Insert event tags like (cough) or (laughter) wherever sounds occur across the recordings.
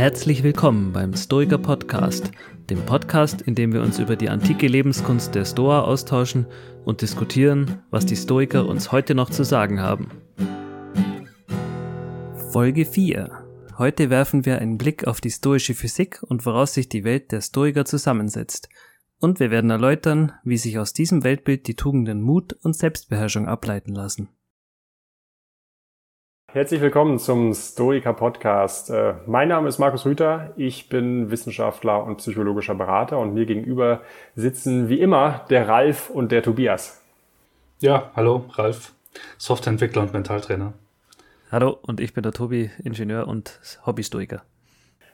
Herzlich willkommen beim Stoiker Podcast, dem Podcast, in dem wir uns über die antike Lebenskunst der Stoa austauschen und diskutieren, was die Stoiker uns heute noch zu sagen haben. Folge 4. Heute werfen wir einen Blick auf die stoische Physik und woraus sich die Welt der Stoiker zusammensetzt. Und wir werden erläutern, wie sich aus diesem Weltbild die Tugenden Mut und Selbstbeherrschung ableiten lassen. Herzlich willkommen zum Stoiker Podcast. Äh, mein Name ist Markus Rüther. Ich bin Wissenschaftler und psychologischer Berater und mir gegenüber sitzen wie immer der Ralf und der Tobias. Ja, hallo, Ralf, Softwareentwickler und Mentaltrainer. Hallo, und ich bin der Tobi, Ingenieur und Hobbystoiker.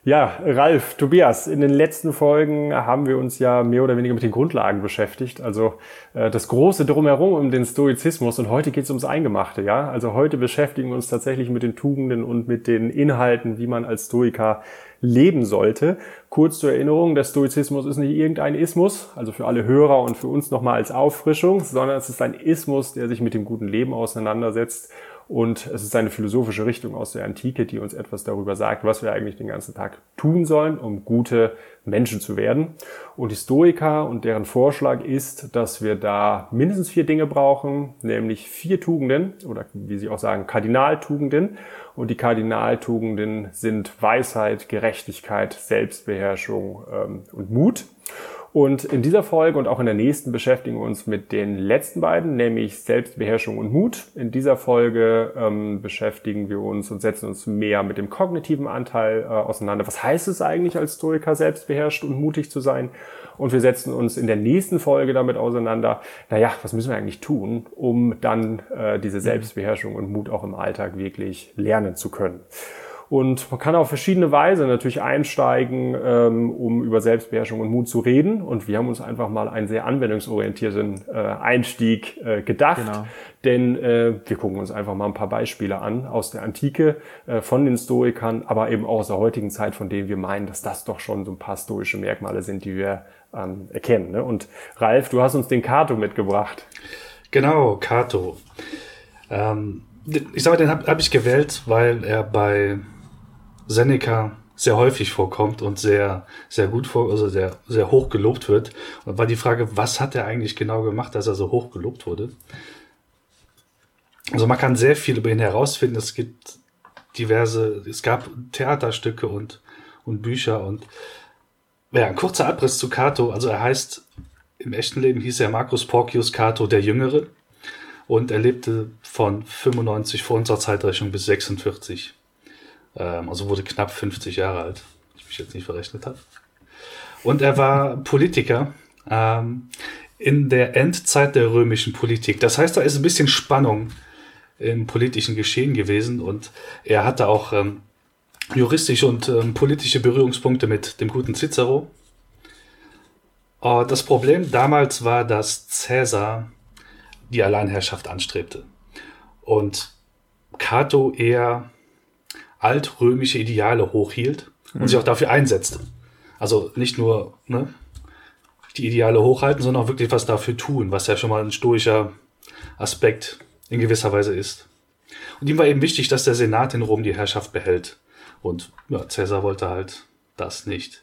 Ja, Ralf, Tobias, in den letzten Folgen haben wir uns ja mehr oder weniger mit den Grundlagen beschäftigt, also äh, das große Drumherum um den Stoizismus und heute geht es ums Eingemachte, ja? Also heute beschäftigen wir uns tatsächlich mit den Tugenden und mit den Inhalten, wie man als Stoiker leben sollte. Kurz zur Erinnerung, der Stoizismus ist nicht irgendein Ismus, also für alle Hörer und für uns nochmal als Auffrischung, sondern es ist ein Ismus, der sich mit dem guten Leben auseinandersetzt und es ist eine philosophische Richtung aus der Antike, die uns etwas darüber sagt, was wir eigentlich den ganzen Tag tun sollen, um gute Menschen zu werden. Und die Stoiker und deren Vorschlag ist, dass wir da mindestens vier Dinge brauchen, nämlich vier Tugenden oder wie sie auch sagen, Kardinaltugenden. Und die Kardinaltugenden sind Weisheit, Gerechtigkeit, Selbstbeherrschung ähm, und Mut. Und in dieser Folge und auch in der nächsten beschäftigen wir uns mit den letzten beiden, nämlich Selbstbeherrschung und Mut. In dieser Folge ähm, beschäftigen wir uns und setzen uns mehr mit dem kognitiven Anteil äh, auseinander. Was heißt es eigentlich als Stoiker, selbstbeherrscht und mutig zu sein? Und wir setzen uns in der nächsten Folge damit auseinander, naja, was müssen wir eigentlich tun, um dann äh, diese Selbstbeherrschung und Mut auch im Alltag wirklich lernen zu können. Und man kann auf verschiedene Weise natürlich einsteigen, ähm, um über Selbstbeherrschung und Mut zu reden. Und wir haben uns einfach mal einen sehr anwendungsorientierten äh, Einstieg äh, gedacht. Genau. Denn äh, wir gucken uns einfach mal ein paar Beispiele an aus der Antike, äh, von den Stoikern, aber eben auch aus der heutigen Zeit, von denen wir meinen, dass das doch schon so ein paar stoische Merkmale sind, die wir ähm, erkennen. Ne? Und Ralf, du hast uns den Cato mitgebracht. Genau, Cato. Ähm, ich sage, den habe hab ich gewählt, weil er bei Seneca sehr häufig vorkommt und sehr, sehr gut vor, also sehr, sehr hoch gelobt wird. Und war die Frage, was hat er eigentlich genau gemacht, dass er so hoch gelobt wurde? Also man kann sehr viel über ihn herausfinden. Es gibt diverse, es gab Theaterstücke und, und Bücher und ja, ein kurzer Abriss zu Cato. Also er heißt, im echten Leben hieß er Marcus Porcius Cato der Jüngere und er lebte von 95 vor unserer Zeitrechnung bis 46 ähm, also wurde knapp 50 Jahre alt, ich mich jetzt nicht verrechnet habe. Und er war Politiker ähm, in der Endzeit der römischen Politik. Das heißt, da ist ein bisschen Spannung im politischen Geschehen gewesen und er hatte auch ähm, juristische und ähm, politische Berührungspunkte mit dem guten Cicero. Uh, das Problem damals war, dass Caesar die Alleinherrschaft anstrebte und Cato eher altrömische Ideale hochhielt und mhm. sich auch dafür einsetzte. Also nicht nur ne, die Ideale hochhalten, sondern auch wirklich was dafür tun, was ja schon mal ein stoischer Aspekt in gewisser Weise ist. Und ihm war eben wichtig, dass der Senat in Rom die Herrschaft behält. Und ja, Caesar wollte halt das nicht.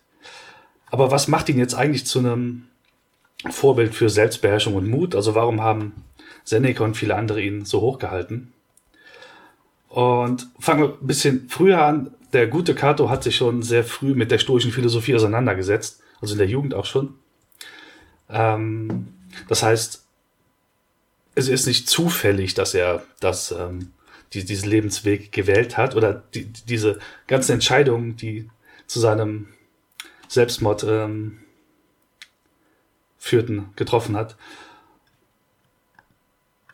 Aber was macht ihn jetzt eigentlich zu einem Vorbild für Selbstbeherrschung und Mut? Also warum haben Seneca und viele andere ihn so hochgehalten? Und fangen wir ein bisschen früher an. Der gute Cato hat sich schon sehr früh mit der stoischen Philosophie auseinandergesetzt, also in der Jugend auch schon. Ähm, das heißt, es ist nicht zufällig, dass er das, ähm, die, diesen Lebensweg gewählt hat oder die, diese ganzen Entscheidungen, die zu seinem Selbstmord ähm, führten, getroffen hat.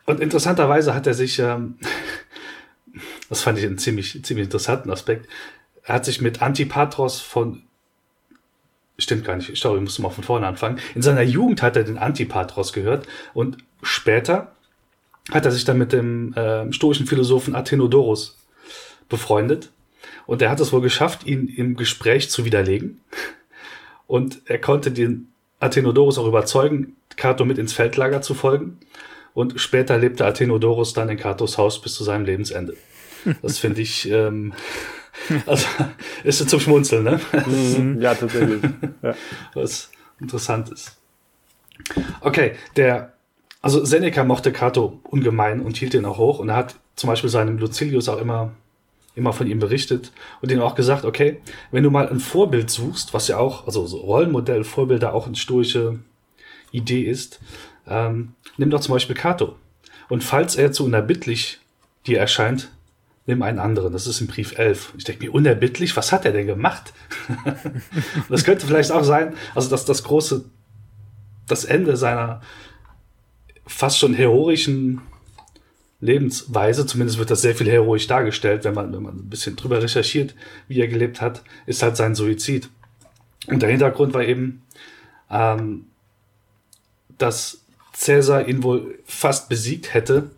Und interessanterweise hat er sich ähm, das fand ich einen ziemlich, ziemlich interessanten Aspekt. Er hat sich mit Antipatros von Stimmt gar nicht, sorry, ich muss mal von vorne anfangen. In seiner Jugend hat er den Antipatros gehört und später hat er sich dann mit dem äh, stoischen Philosophen Athenodorus befreundet. Und er hat es wohl geschafft, ihn im Gespräch zu widerlegen. Und er konnte den Athenodorus auch überzeugen, Cato mit ins Feldlager zu folgen. Und später lebte Athenodorus dann in Catos Haus bis zu seinem Lebensende. Das finde ich ähm, Also ist zum Schmunzeln, ne? Mhm. ja, tatsächlich. Ja. Was interessant ist. Okay, der, also Seneca mochte Cato ungemein und hielt ihn auch hoch und er hat zum Beispiel seinem Lucilius auch immer, immer von ihm berichtet und ihm auch gesagt, okay, wenn du mal ein Vorbild suchst, was ja auch, also so Rollenmodell, Vorbilder auch eine stoische Idee ist, ähm, nimm doch zum Beispiel Cato. Und falls er zu unerbittlich dir erscheint, nimm einen anderen. Das ist im Brief 11. Ich denke mir, unerbittlich, was hat er denn gemacht? (laughs) das könnte vielleicht auch sein, also dass das große, das Ende seiner fast schon heroischen Lebensweise, zumindest wird das sehr viel heroisch dargestellt, wenn man, wenn man ein bisschen drüber recherchiert, wie er gelebt hat, ist halt sein Suizid. Und der Hintergrund war eben, ähm, dass Cäsar ihn wohl fast besiegt hätte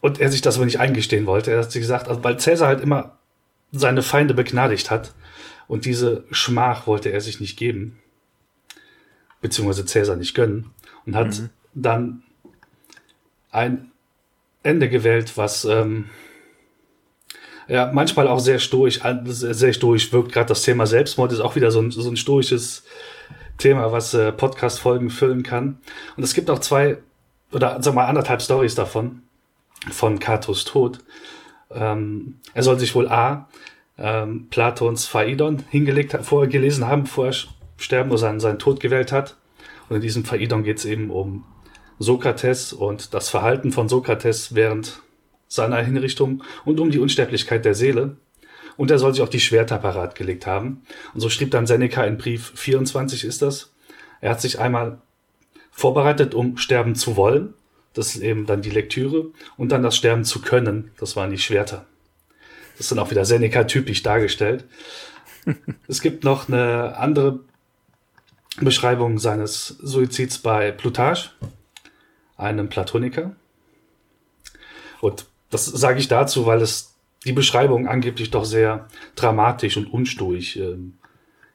und er sich das aber nicht eingestehen wollte. Er hat sich gesagt, also weil Cäsar halt immer seine Feinde begnadigt hat und diese Schmach wollte er sich nicht geben, beziehungsweise Cäsar nicht gönnen und hat mhm. dann ein Ende gewählt, was ähm, ja manchmal auch sehr stoisch, sehr stoisch wirkt. Gerade das Thema Selbstmord ist auch wieder so ein, so ein stoisches Thema, was äh, Podcast-Folgen füllen kann. Und es gibt auch zwei oder wir mal anderthalb Stories davon von Catos Tod. Ähm, er soll sich wohl A, ähm, Platons Phaidon hingelegt, vorher gelesen haben, bevor er sterben oder seinen, seinen Tod gewählt hat. Und in diesem Phaidon geht es eben um Sokrates und das Verhalten von Sokrates während seiner Hinrichtung und um die Unsterblichkeit der Seele. Und er soll sich auch die Schwerter parat gelegt haben. Und so schrieb dann Seneca in Brief 24 ist das. Er hat sich einmal vorbereitet, um sterben zu wollen. Das ist eben dann die Lektüre. Und dann das Sterben zu können. Das waren die Schwerter. Das ist dann auch wieder Seneca-typisch dargestellt. (laughs) es gibt noch eine andere Beschreibung seines Suizids bei Plutarch, einem Platoniker. Und das sage ich dazu, weil es die Beschreibung angeblich doch sehr dramatisch und unstoisch ähm,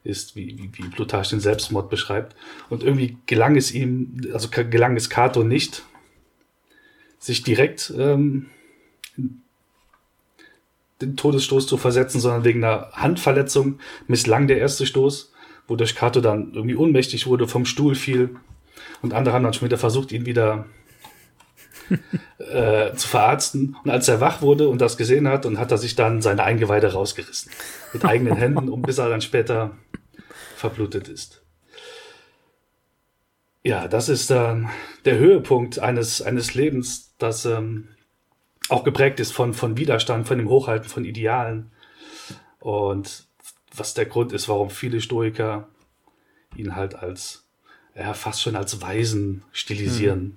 ist, wie, wie, wie Plutarch den Selbstmord beschreibt. Und irgendwie gelang es ihm, also gelang es Cato nicht, sich direkt ähm, den Todesstoß zu versetzen, sondern wegen einer Handverletzung misslang der erste Stoß, wodurch Cato dann irgendwie ohnmächtig wurde, vom Stuhl fiel. Und andere haben dann schon wieder versucht, ihn wieder (laughs) äh, zu verarzten. Und als er wach wurde und das gesehen hat, und hat er sich dann seine Eingeweide rausgerissen. Mit eigenen Händen, um bis er dann später verblutet ist. Ja, das ist ähm, der Höhepunkt eines, eines Lebens, das ähm, auch geprägt ist von, von Widerstand, von dem Hochhalten von Idealen. Und was der Grund ist, warum viele Stoiker ihn halt als, ja, fast schon als Weisen stilisieren.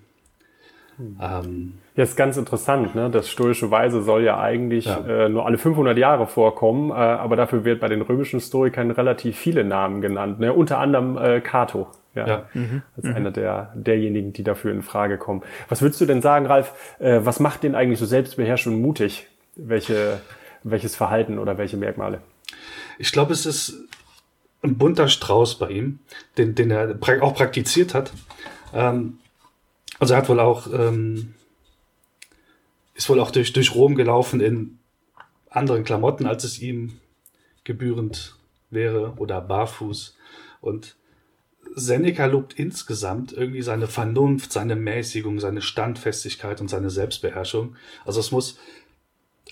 Hm. Ähm, ja, ist ganz interessant. Ne? Das stoische Weise soll ja eigentlich ja. Äh, nur alle 500 Jahre vorkommen, äh, aber dafür wird bei den römischen Stoikern relativ viele Namen genannt. Ne? Unter anderem äh, Cato. Ja, ja. Mhm. als mhm. einer der derjenigen, die dafür in Frage kommen. Was würdest du denn sagen, Ralf? Äh, was macht den eigentlich so selbstbeherrscht und mutig? Welche, welches Verhalten oder welche Merkmale? Ich glaube, es ist ein bunter Strauß bei ihm, den, den er auch praktiziert hat. Ähm, also er hat wohl auch, ähm, ist wohl auch durch, durch Rom gelaufen in anderen Klamotten, als es ihm gebührend wäre oder barfuß. Und Seneca lobt insgesamt irgendwie seine Vernunft, seine Mäßigung, seine Standfestigkeit und seine Selbstbeherrschung. Also es muss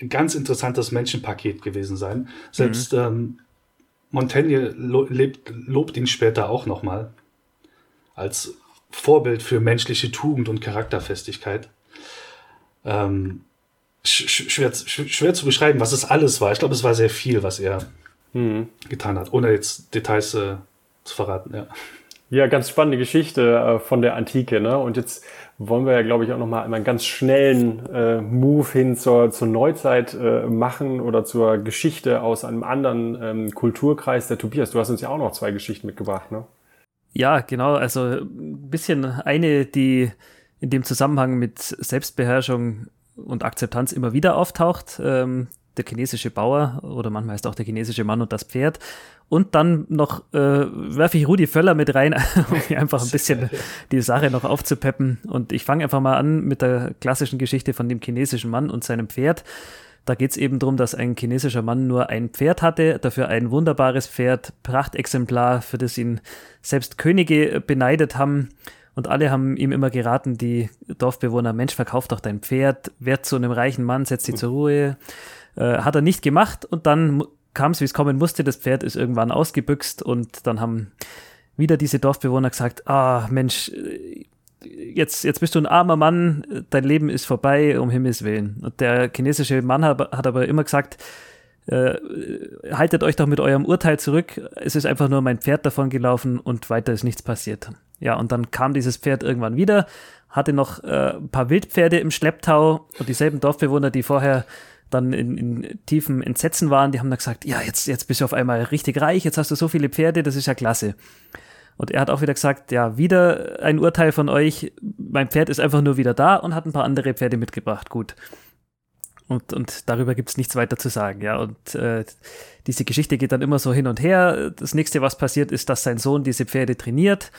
ein ganz interessantes Menschenpaket gewesen sein. Selbst mhm. ähm, Montaigne lo lebt, lobt ihn später auch nochmal als Vorbild für menschliche Tugend und Charakterfestigkeit. Ähm, schwer, schwer zu beschreiben, was es alles war. Ich glaube, es war sehr viel, was er mhm. getan hat, ohne jetzt Details äh, zu verraten. Ja. Ja, ganz spannende Geschichte äh, von der Antike. Ne? Und jetzt wollen wir ja, glaube ich, auch nochmal einen ganz schnellen äh, Move hin zur, zur Neuzeit äh, machen oder zur Geschichte aus einem anderen ähm, Kulturkreis. Der Tobias, du hast uns ja auch noch zwei Geschichten mitgebracht. Ne? Ja, genau. Also ein bisschen eine, die in dem Zusammenhang mit Selbstbeherrschung und Akzeptanz immer wieder auftaucht. Ähm, der chinesische Bauer oder manchmal heißt auch der chinesische Mann und das Pferd. Und dann noch äh, werfe ich Rudi Völler mit rein, (laughs) um einfach ein bisschen die Sache noch aufzupeppen. Und ich fange einfach mal an mit der klassischen Geschichte von dem chinesischen Mann und seinem Pferd. Da geht's eben drum, dass ein chinesischer Mann nur ein Pferd hatte, dafür ein wunderbares Pferd, Prachtexemplar, für das ihn selbst Könige beneidet haben. Und alle haben ihm immer geraten, die Dorfbewohner, Mensch, verkauf doch dein Pferd, werd zu einem reichen Mann, setz dich zur Ruhe. Äh, hat er nicht gemacht und dann kam es, wie es kommen musste. Das Pferd ist irgendwann ausgebüxt und dann haben wieder diese Dorfbewohner gesagt, ah, Mensch, jetzt, jetzt bist du ein armer Mann, dein Leben ist vorbei, um Himmels Willen. Und der chinesische Mann hat, hat aber immer gesagt, äh, haltet euch doch mit eurem Urteil zurück. Es ist einfach nur mein Pferd davon gelaufen und weiter ist nichts passiert. Ja, und dann kam dieses Pferd irgendwann wieder, hatte noch äh, ein paar Wildpferde im Schlepptau und dieselben Dorfbewohner, die vorher dann in, in tiefen Entsetzen waren, die haben dann gesagt, ja, jetzt, jetzt bist du auf einmal richtig reich, jetzt hast du so viele Pferde, das ist ja klasse. Und er hat auch wieder gesagt, ja, wieder ein Urteil von euch, mein Pferd ist einfach nur wieder da und hat ein paar andere Pferde mitgebracht, gut. Und, und darüber gibt's nichts weiter zu sagen, ja. Und äh, diese Geschichte geht dann immer so hin und her. Das nächste, was passiert, ist, dass sein Sohn diese Pferde trainiert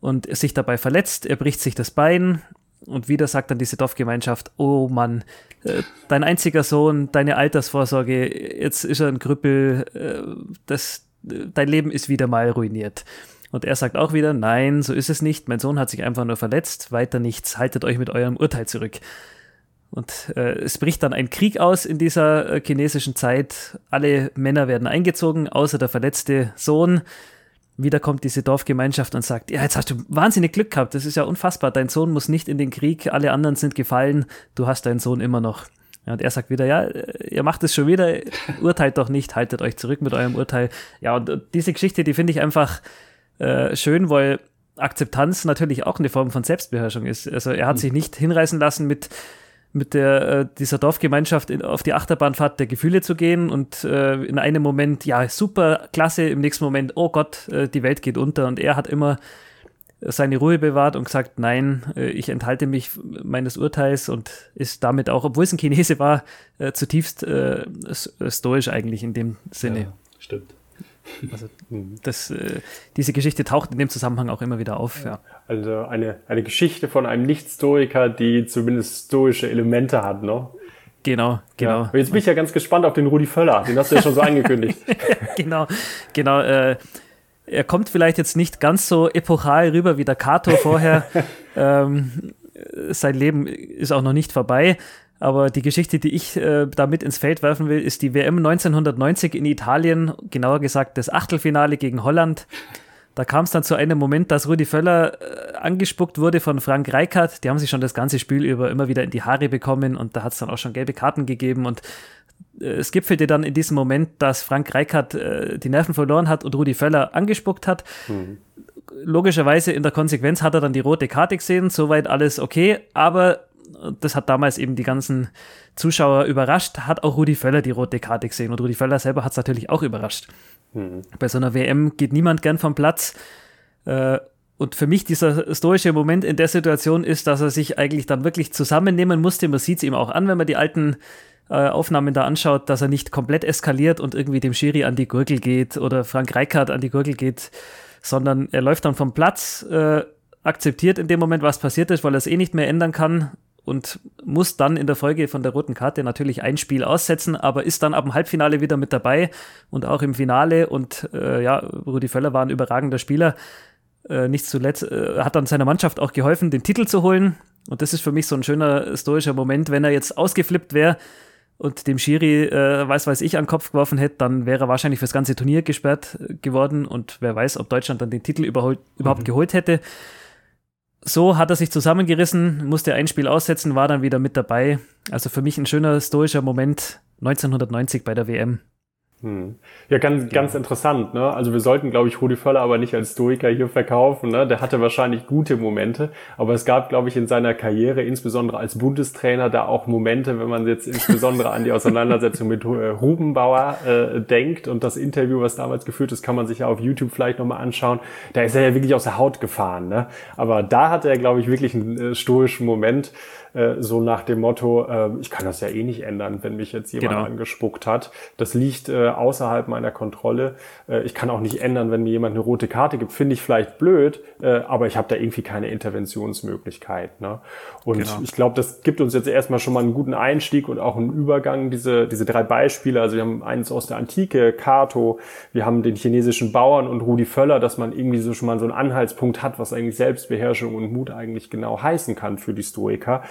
und sich dabei verletzt. Er bricht sich das Bein und wieder sagt dann diese Dorfgemeinschaft, oh Mann, äh, dein einziger Sohn, deine Altersvorsorge, jetzt ist er ein Krüppel, äh, das, dein Leben ist wieder mal ruiniert. Und er sagt auch wieder, nein, so ist es nicht, mein Sohn hat sich einfach nur verletzt, weiter nichts, haltet euch mit eurem Urteil zurück. Und äh, es bricht dann ein Krieg aus in dieser äh, chinesischen Zeit. Alle Männer werden eingezogen, außer der verletzte Sohn wieder kommt diese Dorfgemeinschaft und sagt, ja, jetzt hast du wahnsinnig Glück gehabt, das ist ja unfassbar, dein Sohn muss nicht in den Krieg, alle anderen sind gefallen, du hast deinen Sohn immer noch. Ja, und er sagt wieder, ja, ihr macht es schon wieder, urteilt doch nicht, haltet euch zurück mit eurem Urteil. Ja, und diese Geschichte, die finde ich einfach äh, schön, weil Akzeptanz natürlich auch eine Form von Selbstbeherrschung ist. Also er hat mhm. sich nicht hinreißen lassen mit mit der, äh, dieser Dorfgemeinschaft in, auf die Achterbahnfahrt der Gefühle zu gehen und äh, in einem Moment, ja, super, klasse, im nächsten Moment, oh Gott, äh, die Welt geht unter und er hat immer seine Ruhe bewahrt und gesagt, nein, äh, ich enthalte mich meines Urteils und ist damit auch, obwohl es ein Chinese war, äh, zutiefst äh, stoisch eigentlich in dem Sinne. Ja, stimmt. Also das, äh, diese Geschichte taucht in dem Zusammenhang auch immer wieder auf. Ja. Also eine, eine Geschichte von einem Nicht-Stoiker, die zumindest stoische Elemente hat, ne? Genau, genau. Ja. Jetzt bin ich ja ganz gespannt auf den Rudi Völler, den hast du ja schon so angekündigt. (laughs) genau, genau. Äh, er kommt vielleicht jetzt nicht ganz so epochal rüber wie der Kato vorher. (laughs) ähm, sein Leben ist auch noch nicht vorbei. Aber die Geschichte, die ich äh, da mit ins Feld werfen will, ist die WM 1990 in Italien, genauer gesagt das Achtelfinale gegen Holland. Da kam es dann zu einem Moment, dass Rudi Völler äh, angespuckt wurde von Frank Reichardt. Die haben sich schon das ganze Spiel über immer wieder in die Haare bekommen und da hat es dann auch schon gelbe Karten gegeben und äh, es gipfelte dann in diesem Moment, dass Frank Reichardt äh, die Nerven verloren hat und Rudi Völler angespuckt hat. Mhm. Logischerweise in der Konsequenz hat er dann die rote Karte gesehen, soweit alles okay, aber das hat damals eben die ganzen Zuschauer überrascht, hat auch Rudi Völler die rote Karte gesehen. Und Rudi Völler selber hat es natürlich auch überrascht. Mhm. Bei so einer WM geht niemand gern vom Platz. Äh, und für mich dieser stoische Moment in der Situation ist, dass er sich eigentlich dann wirklich zusammennehmen musste. Man sieht es ihm auch an, wenn man die alten äh, Aufnahmen da anschaut, dass er nicht komplett eskaliert und irgendwie dem Schiri an die Gurgel geht oder Frank Reichardt an die Gurgel geht, sondern er läuft dann vom Platz, äh, akzeptiert in dem Moment, was passiert ist, weil er es eh nicht mehr ändern kann und muss dann in der Folge von der roten Karte natürlich ein Spiel aussetzen, aber ist dann ab dem Halbfinale wieder mit dabei und auch im Finale. Und äh, ja, Rudi Völler war ein überragender Spieler. Äh, nicht zuletzt äh, hat dann seiner Mannschaft auch geholfen, den Titel zu holen. Und das ist für mich so ein schöner stoischer Moment. Wenn er jetzt ausgeflippt wäre und dem Schiri, äh, weiß weiß ich, an den Kopf geworfen hätte, dann wäre er wahrscheinlich fürs ganze Turnier gesperrt geworden. Und wer weiß, ob Deutschland dann den Titel überholt, überhaupt mhm. geholt hätte so hat er sich zusammengerissen, musste ein Spiel aussetzen, war dann wieder mit dabei. Also für mich ein schöner stoischer Moment 1990 bei der WM. Hm. Ja, ganz, ja. ganz interessant. Ne? Also wir sollten, glaube ich, Rudi Völler aber nicht als Stoiker hier verkaufen. Ne? Der hatte wahrscheinlich gute Momente, aber es gab, glaube ich, in seiner Karriere, insbesondere als Bundestrainer, da auch Momente, wenn man jetzt insbesondere an die Auseinandersetzung mit äh, Rubenbauer äh, denkt und das Interview, was damals geführt ist, kann man sich ja auf YouTube vielleicht nochmal anschauen. Da ist er ja wirklich aus der Haut gefahren. Ne? Aber da hatte er, glaube ich, wirklich einen äh, stoischen Moment. Äh, so nach dem Motto, äh, ich kann das ja eh nicht ändern, wenn mich jetzt jemand genau. angespuckt hat. Das liegt äh, außerhalb meiner Kontrolle. Äh, ich kann auch nicht ändern, wenn mir jemand eine rote Karte gibt, finde ich vielleicht blöd, äh, aber ich habe da irgendwie keine Interventionsmöglichkeit. Ne? Und genau. ich glaube, das gibt uns jetzt erstmal schon mal einen guten Einstieg und auch einen Übergang, diese, diese drei Beispiele. Also wir haben eins aus der Antike, Cato, wir haben den chinesischen Bauern und Rudi Völler, dass man irgendwie so schon mal so einen Anhaltspunkt hat, was eigentlich Selbstbeherrschung und Mut eigentlich genau heißen kann für die Stoiker.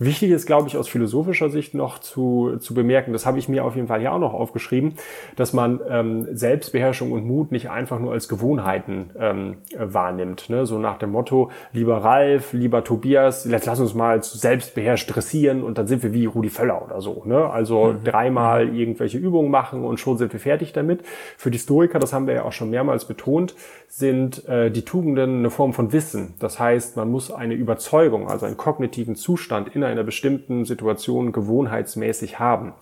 Wichtig ist, glaube ich, aus philosophischer Sicht noch zu, zu bemerken, das habe ich mir auf jeden Fall hier auch noch aufgeschrieben, dass man ähm, Selbstbeherrschung und Mut nicht einfach nur als Gewohnheiten ähm, wahrnimmt. Ne? So nach dem Motto, lieber Ralf, lieber Tobias, jetzt lass uns mal selbstbeherrscht dressieren und dann sind wir wie Rudi Völler oder so. Ne? Also mhm. dreimal irgendwelche Übungen machen und schon sind wir fertig damit. Für die Stoiker, das haben wir ja auch schon mehrmals betont, sind äh, die Tugenden eine Form von Wissen. Das heißt, man muss eine Überzeugung, also einen kognitiven Zustand in einer bestimmten Situation gewohnheitsmäßig haben.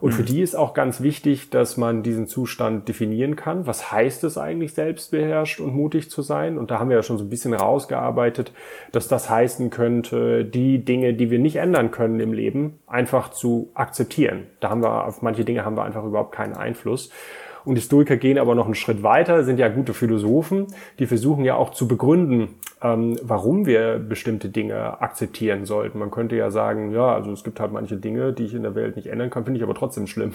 Und für mhm. die ist auch ganz wichtig, dass man diesen Zustand definieren kann. Was heißt es eigentlich, selbstbeherrscht und mutig zu sein? Und da haben wir ja schon so ein bisschen rausgearbeitet, dass das heißen könnte, die Dinge, die wir nicht ändern können im Leben, einfach zu akzeptieren. Da haben wir, auf manche Dinge haben wir einfach überhaupt keinen Einfluss. Und die Stoiker gehen aber noch einen Schritt weiter, sind ja gute Philosophen, die versuchen ja auch zu begründen, ähm, warum wir bestimmte Dinge akzeptieren sollten. Man könnte ja sagen, ja, also es gibt halt manche Dinge, die ich in der Welt nicht ändern kann, finde ich aber trotzdem schlimm.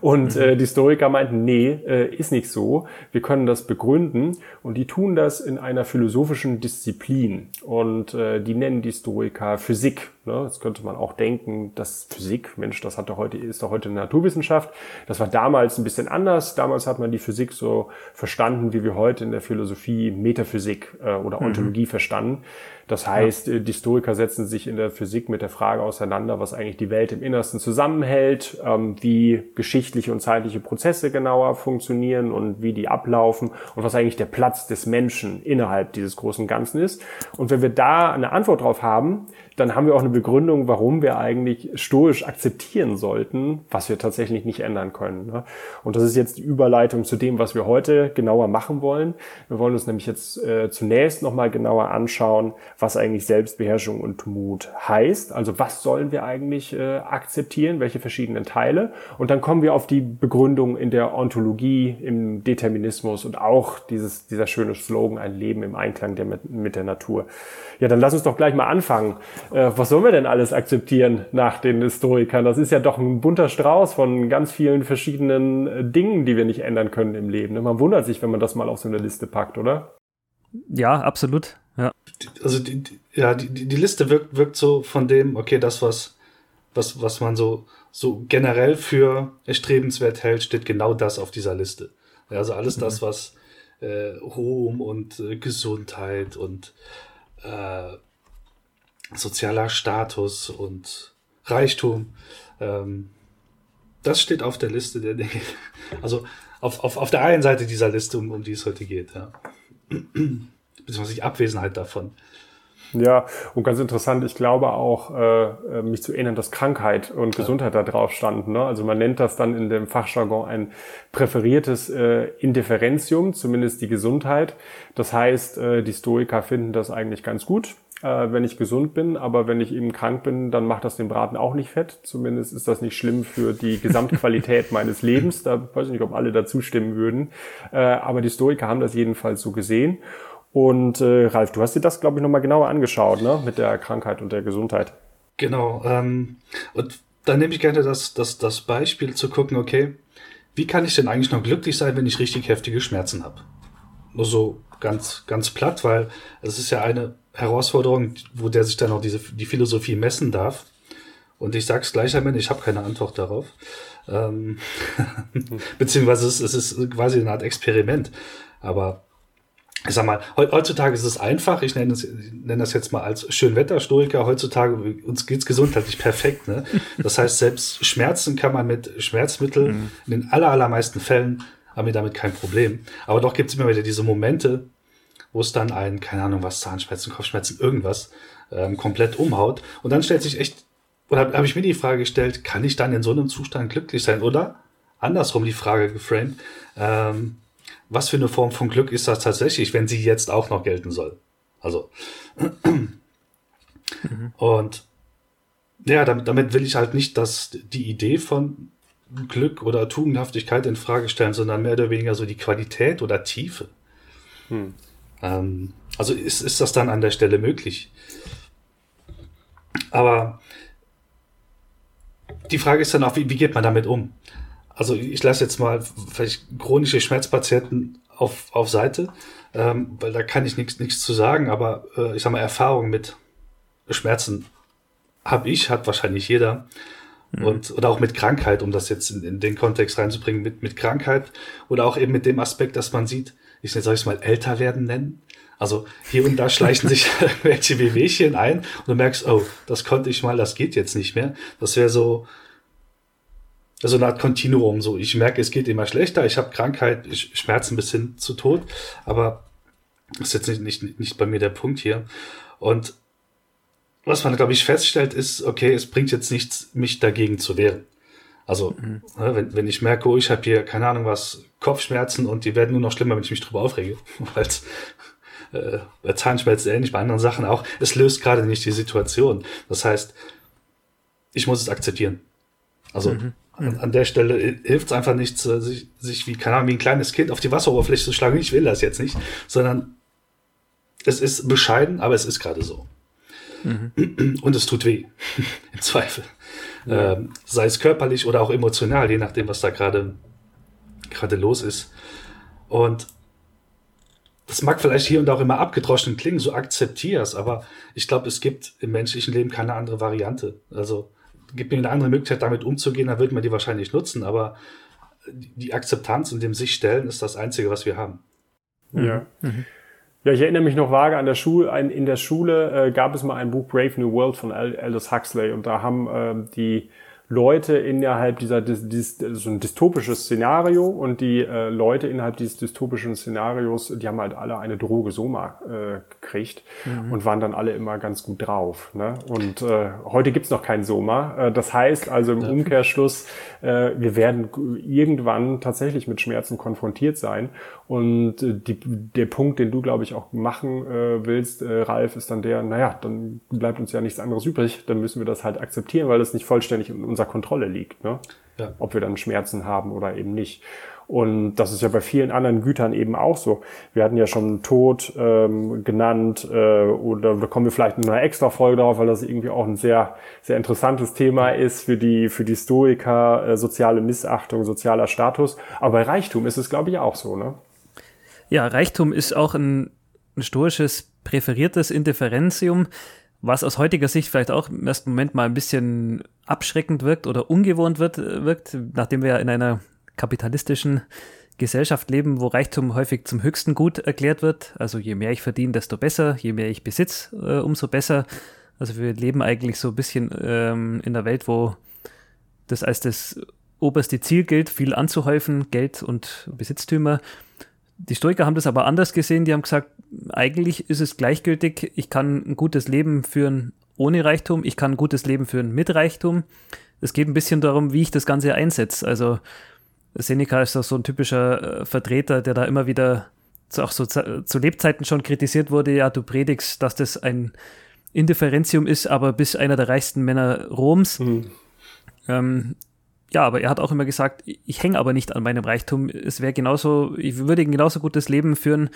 Und mhm. äh, die Stoiker meinten, nee, äh, ist nicht so. Wir können das begründen und die tun das in einer philosophischen Disziplin. Und äh, die nennen die Stoiker Physik. Ne? Jetzt könnte man auch denken, dass Physik, Mensch, das hat doch heute, ist doch heute eine Naturwissenschaft. Das war damals ein bisschen anders. Damals hat man die Physik so verstanden, wie wir heute in der Philosophie Metaphysik äh, oder mhm. Ontologie mhm. verstanden. Das heißt, ja. die Historiker setzen sich in der Physik mit der Frage auseinander, was eigentlich die Welt im Innersten zusammenhält, ähm, wie geschichtliche und zeitliche Prozesse genauer funktionieren und wie die ablaufen und was eigentlich der Platz des Menschen innerhalb dieses großen Ganzen ist. Und wenn wir da eine Antwort drauf haben, dann haben wir auch eine Begründung, warum wir eigentlich stoisch akzeptieren sollten, was wir tatsächlich nicht ändern können. Ne? Und das ist jetzt die Überleitung zu dem, was wir heute genauer machen wollen. Wir wollen uns nämlich jetzt äh, zunächst nochmal genauer anschauen, was eigentlich Selbstbeherrschung und Mut heißt. Also was sollen wir eigentlich äh, akzeptieren, welche verschiedenen Teile. Und dann kommen wir auf die Begründung in der Ontologie, im Determinismus und auch dieses, dieser schöne Slogan, ein Leben im Einklang der, mit der Natur. Ja, dann lass uns doch gleich mal anfangen. Äh, was sollen wir denn alles akzeptieren nach den Historikern? Das ist ja doch ein bunter Strauß von ganz vielen verschiedenen äh, Dingen, die wir nicht ändern können im Leben. Man wundert sich, wenn man das mal auf so eine Liste packt, oder? Ja, absolut. Also die, ja, die, die Liste wirkt, wirkt so von dem, okay, das, was, was, was man so, so generell für erstrebenswert hält, steht genau das auf dieser Liste. Ja, also alles mhm. das, was äh, Ruhm und äh, Gesundheit und äh, sozialer Status und Reichtum. Ähm, das steht auf der Liste der Dinge. Also auf, auf, auf der einen Seite dieser Liste, um, um die es heute geht. Ja. Beziehungsweise die Abwesenheit davon. Ja, und ganz interessant, ich glaube auch, äh, mich zu erinnern, dass Krankheit und Gesundheit ja. da drauf standen. Ne? Also man nennt das dann in dem Fachjargon ein präferiertes äh, Indifferentium, zumindest die Gesundheit. Das heißt, äh, die Stoiker finden das eigentlich ganz gut äh, wenn ich gesund bin, aber wenn ich eben krank bin, dann macht das den Braten auch nicht fett. Zumindest ist das nicht schlimm für die Gesamtqualität (laughs) meines Lebens. Da weiß ich nicht, ob alle dazu stimmen würden. Äh, aber die Stoiker haben das jedenfalls so gesehen. Und äh, Ralf, du hast dir das, glaube ich, nochmal genauer angeschaut, ne? Mit der Krankheit und der Gesundheit. Genau. Ähm, und dann nehme ich gerne das, das, das Beispiel zu gucken, okay, wie kann ich denn eigentlich noch glücklich sein, wenn ich richtig heftige Schmerzen habe? Nur so ganz, ganz platt, weil es ist ja eine Herausforderung, wo der sich dann auch diese, die Philosophie messen darf. Und ich sag's gleich am Ende, ich habe keine Antwort darauf. Ähm, (laughs) beziehungsweise es, es ist quasi eine Art Experiment. Aber ich sag mal, heutzutage ist es einfach, ich nenne, es, nenne das jetzt mal als Schönwetterstoiker, heutzutage, uns geht's gesundheitlich perfekt. Ne? Das heißt, selbst Schmerzen kann man mit Schmerzmitteln mhm. in den aller, allermeisten Fällen haben wir damit kein Problem. Aber doch gibt's immer wieder diese Momente, wo es dann ein, keine Ahnung was, Zahnschmerzen, Kopfschmerzen, irgendwas ähm, komplett umhaut. Und dann stellt sich echt, oder habe hab ich mir die Frage gestellt, kann ich dann in so einem Zustand glücklich sein? Oder andersrum die Frage geframed, ähm, was für eine Form von Glück ist das tatsächlich, wenn sie jetzt auch noch gelten soll? Also, mhm. und ja, damit, damit will ich halt nicht, dass die Idee von Glück oder Tugendhaftigkeit in Frage stellen, sondern mehr oder weniger so die Qualität oder Tiefe. Hm. Ähm, also ist, ist das dann an der Stelle möglich? Aber die Frage ist dann auch, wie, wie geht man damit um? Also ich lasse jetzt mal vielleicht chronische Schmerzpatienten auf, auf Seite, ähm, weil da kann ich nichts zu sagen, aber äh, ich sag mal, Erfahrung mit Schmerzen habe ich, hat wahrscheinlich jeder. Mhm. Und, oder auch mit Krankheit, um das jetzt in, in, den Kontext reinzubringen, mit, mit Krankheit oder auch eben mit dem Aspekt, dass man sieht, ich soll es mal älter werden nennen. Also hier und da (laughs) schleichen sich welche Wehwehchen ein und du merkst, oh, das konnte ich mal, das geht jetzt nicht mehr. Das wäre so, also eine Art Kontinuum. So, ich merke, es geht immer schlechter, ich habe Krankheit, ich Schmerzen bis hin zu Tod, aber das ist jetzt nicht, nicht, nicht bei mir der Punkt hier. Und was man, glaube ich, feststellt, ist, okay, es bringt jetzt nichts, mich dagegen zu wehren. Also, mhm. Ne, wenn, wenn ich merke, oh, ich habe hier, keine Ahnung was, Kopfschmerzen und die werden nur noch schlimmer, wenn ich mich drüber aufrege, (laughs) weil äh, bei Zahnschmerzen ähnlich, bei anderen Sachen auch, es löst gerade nicht die Situation. Das heißt, ich muss es akzeptieren. Also mhm. An, an, der Stelle hilft es einfach nicht, sich, sich wie, keine Ahnung, wie ein kleines Kind auf die Wasseroberfläche zu schlagen. Ich will das jetzt nicht, sondern es ist bescheiden, aber es ist gerade so. Mhm. Und es tut weh, (laughs) im Zweifel. Ja. Ähm, sei es körperlich oder auch emotional, je nachdem, was da gerade gerade los ist. Und das mag vielleicht hier und da auch immer abgedroschen klingen, so akzeptier es, aber ich glaube, es gibt im menschlichen Leben keine andere Variante. Also gibt mir eine andere Möglichkeit, damit umzugehen, dann wird man die wahrscheinlich nutzen, aber die Akzeptanz und dem sich stellen ist das Einzige, was wir haben. Ja. Mhm. Ja, ich erinnere mich noch vage an der Schule. In der Schule äh, gab es mal ein Buch Brave New World von Aldous Huxley und da haben äh, die Leute innerhalb dieser, dieses, so ein dystopisches Szenario und die äh, Leute innerhalb dieses dystopischen Szenarios, die haben halt alle eine Droge Soma äh, gekriegt mhm. und waren dann alle immer ganz gut drauf. Ne? Und äh, heute gibt's noch kein Soma. Äh, das heißt also im Umkehrschluss, äh, wir werden irgendwann tatsächlich mit Schmerzen konfrontiert sein. Und äh, die, der Punkt, den du, glaube ich, auch machen äh, willst, äh, Ralf, ist dann der, naja, dann bleibt uns ja nichts anderes übrig, dann müssen wir das halt akzeptieren, weil das nicht vollständig in unserer Kontrolle liegt. Ne? Ja. Ob wir dann Schmerzen haben oder eben nicht. Und das ist ja bei vielen anderen Gütern eben auch so. Wir hatten ja schon Tod ähm, genannt äh, oder da kommen wir vielleicht in einer extra Folge darauf, weil das irgendwie auch ein sehr, sehr interessantes Thema ist für die, für die Stoiker, äh, soziale Missachtung, sozialer Status. Aber bei Reichtum ist es, glaube ich, auch so, ne? Ja, Reichtum ist auch ein, ein stoisches präferiertes Indifferentium was aus heutiger Sicht vielleicht auch im ersten Moment mal ein bisschen abschreckend wirkt oder ungewohnt wird, wirkt, nachdem wir ja in einer kapitalistischen Gesellschaft leben, wo Reichtum häufig zum höchsten Gut erklärt wird. Also je mehr ich verdiene, desto besser, je mehr ich besitze, äh, umso besser. Also wir leben eigentlich so ein bisschen ähm, in einer Welt, wo das als das oberste Ziel gilt, viel anzuhäufen, Geld und Besitztümer. Die Stoiker haben das aber anders gesehen. Die haben gesagt, eigentlich ist es gleichgültig. Ich kann ein gutes Leben führen ohne Reichtum. Ich kann ein gutes Leben führen mit Reichtum. Es geht ein bisschen darum, wie ich das Ganze einsetze. Also Seneca ist auch so ein typischer äh, Vertreter, der da immer wieder zu, auch so zu Lebzeiten schon kritisiert wurde. Ja, du predigst, dass das ein Indifferentium ist, aber bist einer der reichsten Männer Roms. Mhm. Ähm, ja, aber er hat auch immer gesagt, ich hänge aber nicht an meinem Reichtum. Es wäre genauso, ich würde ein genauso gutes Leben führen,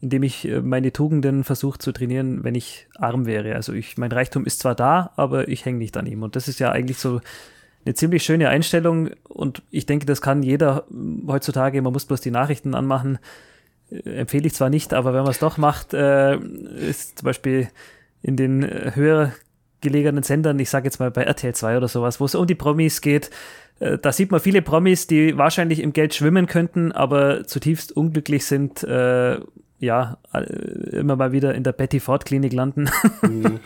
indem ich äh, meine Tugenden versuche zu trainieren, wenn ich arm wäre. Also ich, mein Reichtum ist zwar da, aber ich hänge nicht an ihm. Und das ist ja eigentlich so eine ziemlich schöne Einstellung. Und ich denke, das kann jeder heutzutage. Man muss bloß die Nachrichten anmachen. Äh, empfehle ich zwar nicht, aber wenn man es doch macht, äh, ist zum Beispiel in den äh, höher gelegenen Sendern, ich sage jetzt mal bei RTL 2 oder sowas, wo es um die Promis geht, äh, da sieht man viele Promis, die wahrscheinlich im Geld schwimmen könnten, aber zutiefst unglücklich sind, äh, ja, äh, immer mal wieder in der Betty Ford Klinik landen. (laughs) Mhm.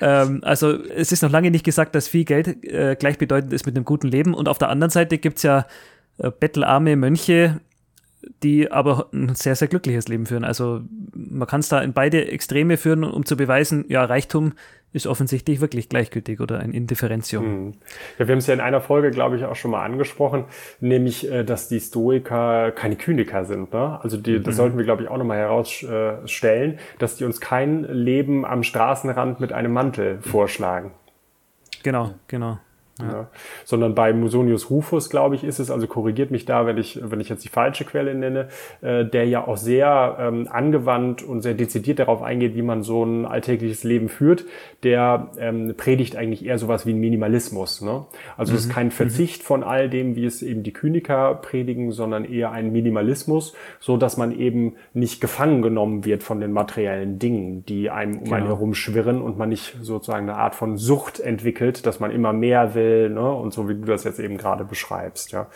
ähm, also es ist noch lange nicht gesagt, dass viel Geld äh, gleichbedeutend ist mit einem guten Leben. Und auf der anderen Seite gibt's ja äh, bettelarme Mönche, die aber ein sehr, sehr glückliches Leben führen. Also man kann es da in beide Extreme führen, um zu beweisen, ja, Reichtum ist offensichtlich wirklich gleichgültig oder ein Indifferentium. Hm. Ja, wir haben es ja in einer Folge, glaube ich, auch schon mal angesprochen, nämlich, äh, dass die Stoiker keine Kyniker sind. Ne? Also die, mhm. das sollten wir, glaube ich, auch nochmal herausstellen, dass die uns kein Leben am Straßenrand mit einem Mantel vorschlagen. Genau, genau. Ja. Ja. Sondern bei Musonius Rufus, glaube ich, ist es, also korrigiert mich da, wenn ich, wenn ich jetzt die falsche Quelle nenne, äh, der ja auch sehr ähm, angewandt und sehr dezidiert darauf eingeht, wie man so ein alltägliches Leben führt, der ähm, predigt eigentlich eher sowas wie ein Minimalismus. Ne? Also es mhm. ist kein Verzicht mhm. von all dem, wie es eben die Kyniker predigen, sondern eher ein Minimalismus, so dass man eben nicht gefangen genommen wird von den materiellen Dingen, die einem um genau. einen herum schwirren und man nicht sozusagen eine Art von Sucht entwickelt, dass man immer mehr will will, ne? Und so wie du das jetzt eben gerade beschreibst, ja.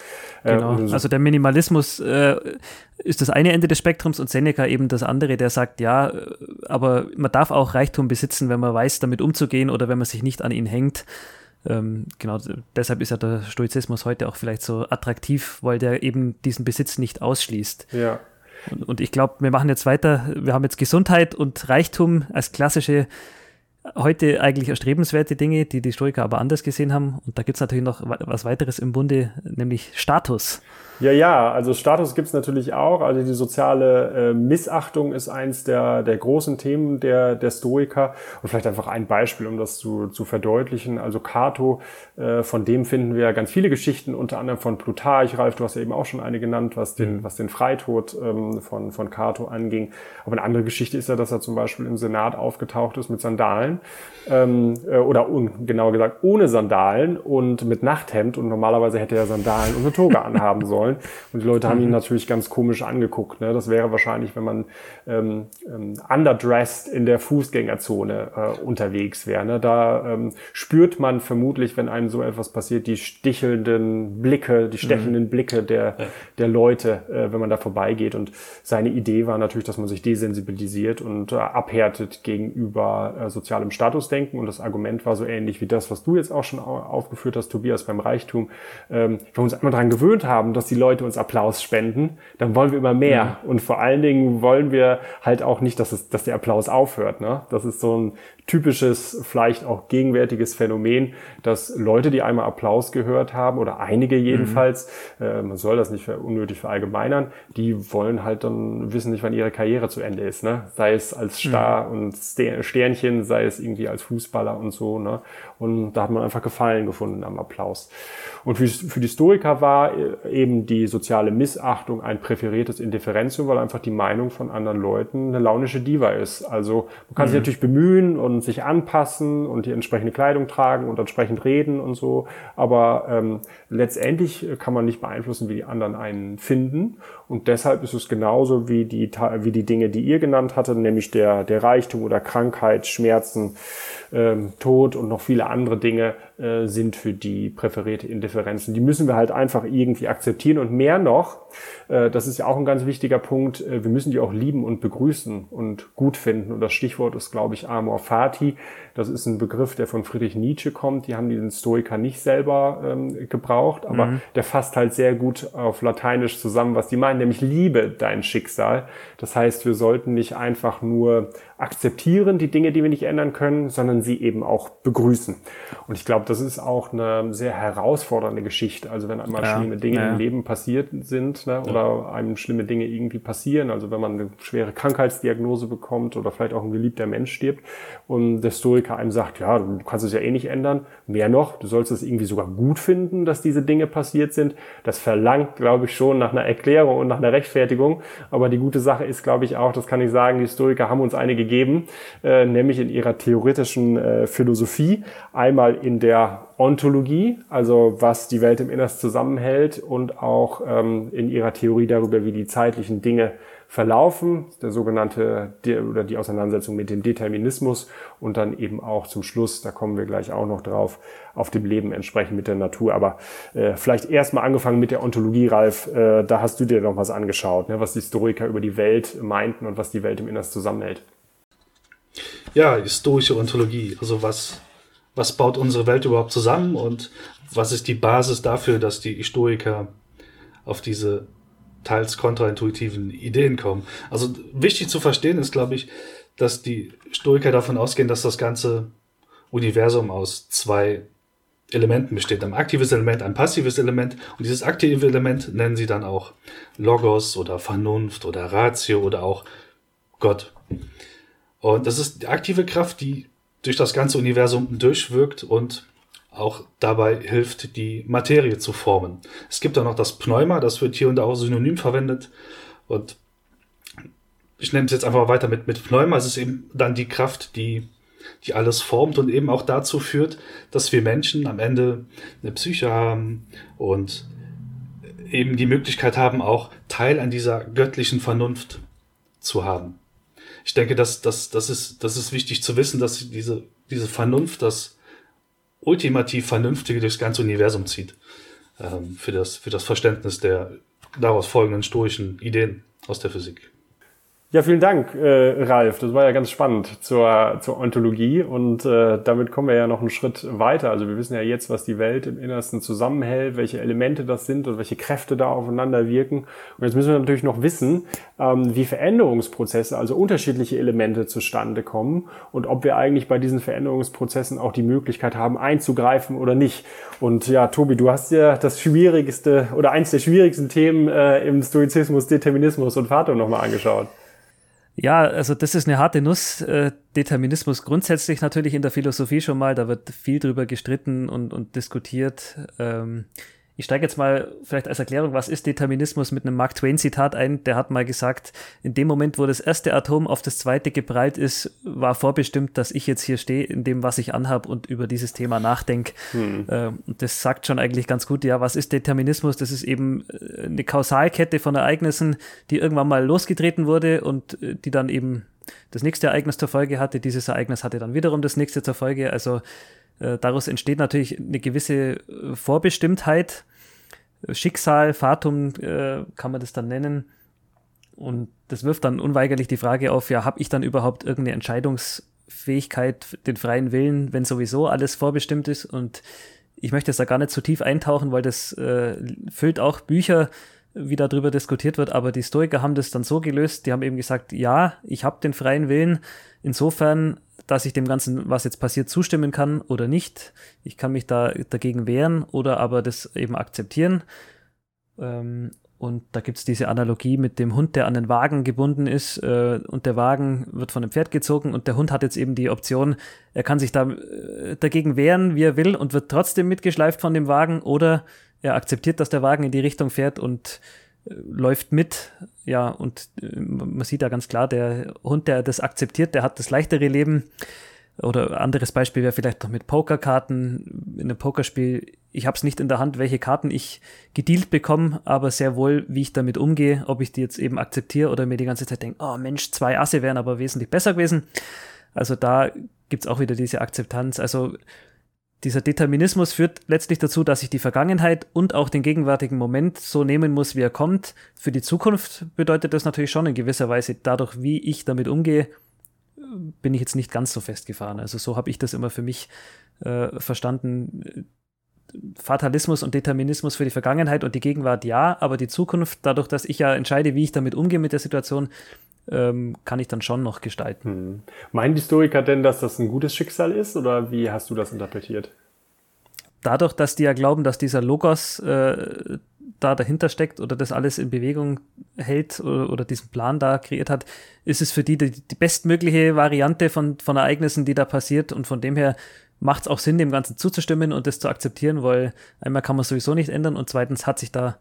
Äh, genau. Äh, so also der Minimalismus äh, ist das eine Ende des Spektrums und Seneca eben das andere, der sagt, ja, aber man darf auch Reichtum besitzen, wenn man weiß, damit umzugehen oder wenn man sich nicht an ihn hängt. Ähm, genau, deshalb ist ja der Stoizismus heute auch vielleicht so attraktiv, weil der eben diesen Besitz nicht ausschließt. Ja. Und, und ich glaube, wir machen jetzt weiter. Wir haben jetzt Gesundheit und Reichtum als klassische heute eigentlich erstrebenswerte Dinge, die die Stoiker aber anders gesehen haben. Und da gibt es natürlich noch was weiteres im Bunde, nämlich Status. Ja, ja, also Status gibt's natürlich auch. Also die soziale äh, Missachtung ist eins der, der großen Themen der, der Stoiker. Und vielleicht einfach ein Beispiel, um das zu, zu verdeutlichen. Also Cato, äh, von dem finden wir ganz viele Geschichten, unter anderem von Plutarch. Ralf, du hast ja eben auch schon eine genannt, was den, was den Freitod ähm, von, von Cato anging. Aber eine andere Geschichte ist ja, dass er zum Beispiel im Senat aufgetaucht ist mit Sandalen. Ähm, äh, oder un, genauer gesagt ohne Sandalen und mit Nachthemd. Und normalerweise hätte er Sandalen und eine Toga anhaben (laughs) sollen. Und die Leute haben ihn mhm. natürlich ganz komisch angeguckt. Ne? Das wäre wahrscheinlich, wenn man ähm, ähm, underdressed in der Fußgängerzone äh, unterwegs wäre. Ne? Da ähm, spürt man vermutlich, wenn einem so etwas passiert, die stichelnden Blicke, die stechenden mhm. Blicke der, der Leute, äh, wenn man da vorbeigeht. Und seine Idee war natürlich, dass man sich desensibilisiert und äh, abhärtet gegenüber äh, sozialem Statusdenken. Und das Argument war so ähnlich wie das, was du jetzt auch schon aufgeführt hast, Tobias, beim Reichtum. Ähm, wir uns einmal daran gewöhnt haben, dass die die Leute uns Applaus spenden, dann wollen wir immer mehr. Mhm. Und vor allen Dingen wollen wir halt auch nicht, dass, es, dass der Applaus aufhört. Ne? Das ist so ein typisches, vielleicht auch gegenwärtiges Phänomen, dass Leute, die einmal Applaus gehört haben, oder einige jedenfalls, mhm. äh, man soll das nicht für unnötig verallgemeinern, die wollen halt dann wissen nicht, wann ihre Karriere zu Ende ist. Ne? Sei es als Star mhm. und Sternchen, sei es irgendwie als Fußballer und so. Ne? Und da hat man einfach Gefallen gefunden am Applaus. Und für, für die Stoiker war eben die soziale Missachtung ein präferiertes Indifferentium, weil einfach die Meinung von anderen Leuten eine launische Diva ist. Also man kann mhm. sich natürlich bemühen und sich anpassen und die entsprechende Kleidung tragen und entsprechend reden und so, aber ähm, letztendlich kann man nicht beeinflussen, wie die anderen einen finden. Und deshalb ist es genauso wie die, wie die Dinge, die ihr genannt hattet, nämlich der, der Reichtum oder Krankheit, Schmerzen, ähm, Tod und noch viele andere Dinge äh, sind für die präferierte Indifferenzen. Die müssen wir halt einfach irgendwie akzeptieren und mehr noch, äh, das ist ja auch ein ganz wichtiger Punkt, äh, wir müssen die auch lieben und begrüßen und gut finden. Und das Stichwort ist, glaube ich, Amor Fati. Das ist ein Begriff, der von Friedrich Nietzsche kommt. Die haben diesen Stoiker nicht selber ähm, gebraucht, aber mhm. der fasst halt sehr gut auf Lateinisch zusammen, was die meinen, nämlich liebe dein Schicksal. Das heißt, wir sollten nicht einfach nur akzeptieren, die Dinge, die wir nicht ändern können, sondern sie eben auch begrüßen. Und ich glaube, das ist auch eine sehr herausfordernde Geschichte. Also wenn einmal ja, schlimme Dinge ja. im Leben passiert sind ne, oder einem schlimme Dinge irgendwie passieren, also wenn man eine schwere Krankheitsdiagnose bekommt oder vielleicht auch ein geliebter Mensch stirbt und der Stoiker einem sagt, ja, du kannst es ja eh nicht ändern, mehr noch, du sollst es irgendwie sogar gut finden, dass diese Dinge passiert sind. Das verlangt, glaube ich, schon nach einer Erklärung und nach einer Rechtfertigung. Aber die gute Sache ist, glaube ich, auch, das kann ich sagen, die Stoiker haben uns einige gegeben, äh, nämlich in ihrer theoretischen äh, Philosophie. Einmal in der Ontologie, also was die Welt im Innersten zusammenhält und auch ähm, in ihrer Theorie darüber, wie die zeitlichen Dinge verlaufen, der sogenannte oder die Auseinandersetzung mit dem Determinismus und dann eben auch zum Schluss, da kommen wir gleich auch noch drauf, auf dem Leben entsprechend mit der Natur. Aber äh, vielleicht erstmal angefangen mit der Ontologie, Ralf, äh, da hast du dir noch was angeschaut, ne, was die Historiker über die Welt meinten und was die Welt im Innersten zusammenhält. Ja, historische Ontologie. Also was, was baut unsere Welt überhaupt zusammen und was ist die Basis dafür, dass die Historiker auf diese teils kontraintuitiven Ideen kommen. Also wichtig zu verstehen ist, glaube ich, dass die Stoiker davon ausgehen, dass das ganze Universum aus zwei Elementen besteht. Ein aktives Element, ein passives Element. Und dieses aktive Element nennen sie dann auch Logos oder Vernunft oder Ratio oder auch Gott. Und das ist die aktive Kraft, die durch das ganze Universum durchwirkt und auch dabei hilft, die Materie zu formen. Es gibt auch noch das Pneuma, das wird hier und da auch synonym verwendet. Und ich nehme es jetzt einfach weiter mit, mit Pneuma. Es ist eben dann die Kraft, die, die alles formt und eben auch dazu führt, dass wir Menschen am Ende eine Psyche haben und eben die Möglichkeit haben, auch Teil an dieser göttlichen Vernunft zu haben. Ich denke, dass, dass, das, ist, das ist wichtig zu wissen, dass diese, diese Vernunft, das ultimativ Vernünftige durchs ganze Universum zieht. Ähm, für, das, für das Verständnis der daraus folgenden stoischen Ideen aus der Physik. Ja, vielen Dank, äh, Ralf. Das war ja ganz spannend zur, zur Ontologie und äh, damit kommen wir ja noch einen Schritt weiter. Also wir wissen ja jetzt, was die Welt im Innersten zusammenhält, welche Elemente das sind und welche Kräfte da aufeinander wirken. Und jetzt müssen wir natürlich noch wissen, ähm, wie Veränderungsprozesse, also unterschiedliche Elemente zustande kommen und ob wir eigentlich bei diesen Veränderungsprozessen auch die Möglichkeit haben, einzugreifen oder nicht. Und ja, Tobi, du hast ja das schwierigste oder eins der schwierigsten Themen äh, im Stoizismus, Determinismus und Fatum nochmal angeschaut. Ja, also das ist eine harte Nuss. Äh, Determinismus grundsätzlich natürlich in der Philosophie schon mal, da wird viel drüber gestritten und, und diskutiert. Ähm, ich steige jetzt mal vielleicht als Erklärung, was ist Determinismus mit einem Mark Twain Zitat ein. Der hat mal gesagt, in dem Moment, wo das erste Atom auf das zweite geprallt ist, war vorbestimmt, dass ich jetzt hier stehe, in dem, was ich anhab und über dieses Thema nachdenke. Hm. Ähm, das sagt schon eigentlich ganz gut, ja, was ist Determinismus? Das ist eben äh, eine Kausalkette von Ereignissen, die irgendwann mal losgetreten wurde und äh, die dann eben das nächste Ereignis zur Folge hatte. Dieses Ereignis hatte dann wiederum das nächste zur Folge. Also äh, daraus entsteht natürlich eine gewisse äh, Vorbestimmtheit. Schicksal, Fatum äh, kann man das dann nennen. Und das wirft dann unweigerlich die Frage auf, ja, habe ich dann überhaupt irgendeine Entscheidungsfähigkeit, den freien Willen, wenn sowieso alles vorbestimmt ist? Und ich möchte jetzt da gar nicht zu tief eintauchen, weil das äh, füllt auch Bücher, wie darüber diskutiert wird, aber die Stoiker haben das dann so gelöst, die haben eben gesagt, ja, ich habe den freien Willen, insofern dass ich dem Ganzen, was jetzt passiert, zustimmen kann oder nicht. Ich kann mich da dagegen wehren oder aber das eben akzeptieren. Ähm, und da gibt's diese Analogie mit dem Hund, der an den Wagen gebunden ist äh, und der Wagen wird von einem Pferd gezogen und der Hund hat jetzt eben die Option, er kann sich da äh, dagegen wehren, wie er will und wird trotzdem mitgeschleift von dem Wagen oder er akzeptiert, dass der Wagen in die Richtung fährt und läuft mit, ja, und äh, man sieht da ganz klar, der Hund, der das akzeptiert, der hat das leichtere Leben. Oder anderes Beispiel wäre vielleicht noch mit Pokerkarten. In einem Pokerspiel, ich habe es nicht in der Hand, welche Karten ich gedealt bekomme, aber sehr wohl, wie ich damit umgehe, ob ich die jetzt eben akzeptiere oder mir die ganze Zeit denke, oh Mensch, zwei Asse wären aber wesentlich besser gewesen. Also da gibt's auch wieder diese Akzeptanz. Also dieser Determinismus führt letztlich dazu, dass ich die Vergangenheit und auch den gegenwärtigen Moment so nehmen muss, wie er kommt. Für die Zukunft bedeutet das natürlich schon in gewisser Weise, dadurch, wie ich damit umgehe, bin ich jetzt nicht ganz so festgefahren. Also so habe ich das immer für mich äh, verstanden. Fatalismus und Determinismus für die Vergangenheit und die Gegenwart ja, aber die Zukunft, dadurch, dass ich ja entscheide, wie ich damit umgehe mit der Situation, ähm, kann ich dann schon noch gestalten. Hm. Meinen die Historiker denn, dass das ein gutes Schicksal ist oder wie hast du das interpretiert? Dadurch, dass die ja glauben, dass dieser Logos äh, da dahinter steckt oder das alles in Bewegung hält oder, oder diesen Plan da kreiert hat, ist es für die die, die bestmögliche Variante von, von Ereignissen, die da passiert und von dem her macht es auch Sinn, dem Ganzen zuzustimmen und das zu akzeptieren, weil einmal kann man sowieso nicht ändern und zweitens hat sich da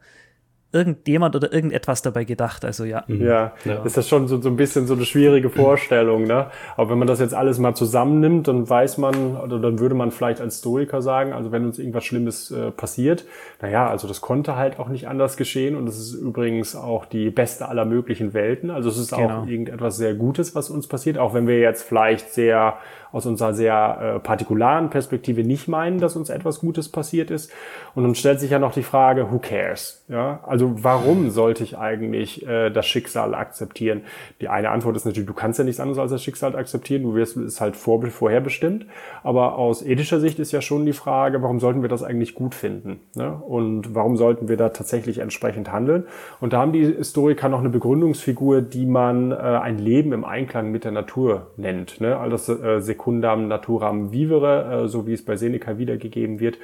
irgendjemand oder irgendetwas dabei gedacht. Also ja. Mhm. Ja, ja. ist das schon so, so ein bisschen so eine schwierige Vorstellung. Ne? Aber wenn man das jetzt alles mal zusammennimmt, dann weiß man, oder dann würde man vielleicht als Stoiker sagen, also wenn uns irgendwas Schlimmes äh, passiert, naja, also das konnte halt auch nicht anders geschehen und es ist übrigens auch die beste aller möglichen Welten. Also es ist genau. auch irgendetwas sehr Gutes, was uns passiert, auch wenn wir jetzt vielleicht sehr aus unserer sehr äh, partikularen Perspektive nicht meinen, dass uns etwas Gutes passiert ist. Und dann stellt sich ja noch die Frage, who cares? Ja, also warum sollte ich eigentlich äh, das Schicksal akzeptieren? Die eine Antwort ist natürlich, du kannst ja nichts anderes als das Schicksal akzeptieren, du wirst es halt vor, vorherbestimmt. Aber aus ethischer Sicht ist ja schon die Frage, warum sollten wir das eigentlich gut finden? Ne? Und warum sollten wir da tatsächlich entsprechend handeln? Und da haben die Historiker noch eine Begründungsfigur, die man äh, ein Leben im Einklang mit der Natur nennt. Ne? Also das äh, secundam naturam vivere, äh, so wie es bei Seneca wiedergegeben wird.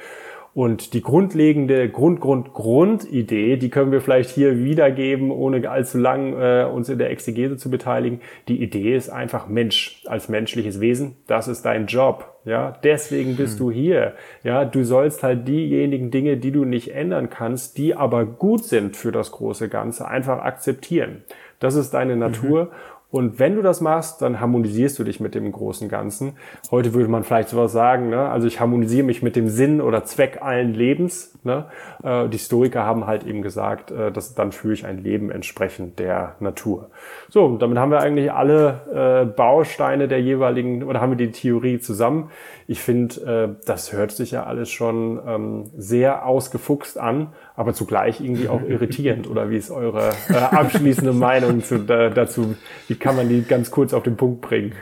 Und die grundlegende Grund, Grund, Grundidee, die können wir vielleicht hier wiedergeben, ohne allzu lang äh, uns in der Exegese zu beteiligen. Die Idee ist einfach Mensch als menschliches Wesen. Das ist dein Job. Ja, deswegen bist hm. du hier. Ja, du sollst halt diejenigen Dinge, die du nicht ändern kannst, die aber gut sind für das große Ganze, einfach akzeptieren. Das ist deine mhm. Natur. Mhm. Und wenn du das machst, dann harmonisierst du dich mit dem großen Ganzen. Heute würde man vielleicht sowas sagen, ne? also ich harmonisiere mich mit dem Sinn oder Zweck allen Lebens. Ne? Äh, die Historiker haben halt eben gesagt, äh, dass dann führe ich ein Leben entsprechend der Natur. So, und damit haben wir eigentlich alle äh, Bausteine der jeweiligen, oder haben wir die Theorie zusammen. Ich finde, äh, das hört sich ja alles schon ähm, sehr ausgefuchst an, aber zugleich irgendwie auch irritierend. Oder wie ist eure äh, abschließende Meinung zu, da, dazu? Wie kann man die ganz kurz auf den Punkt bringen?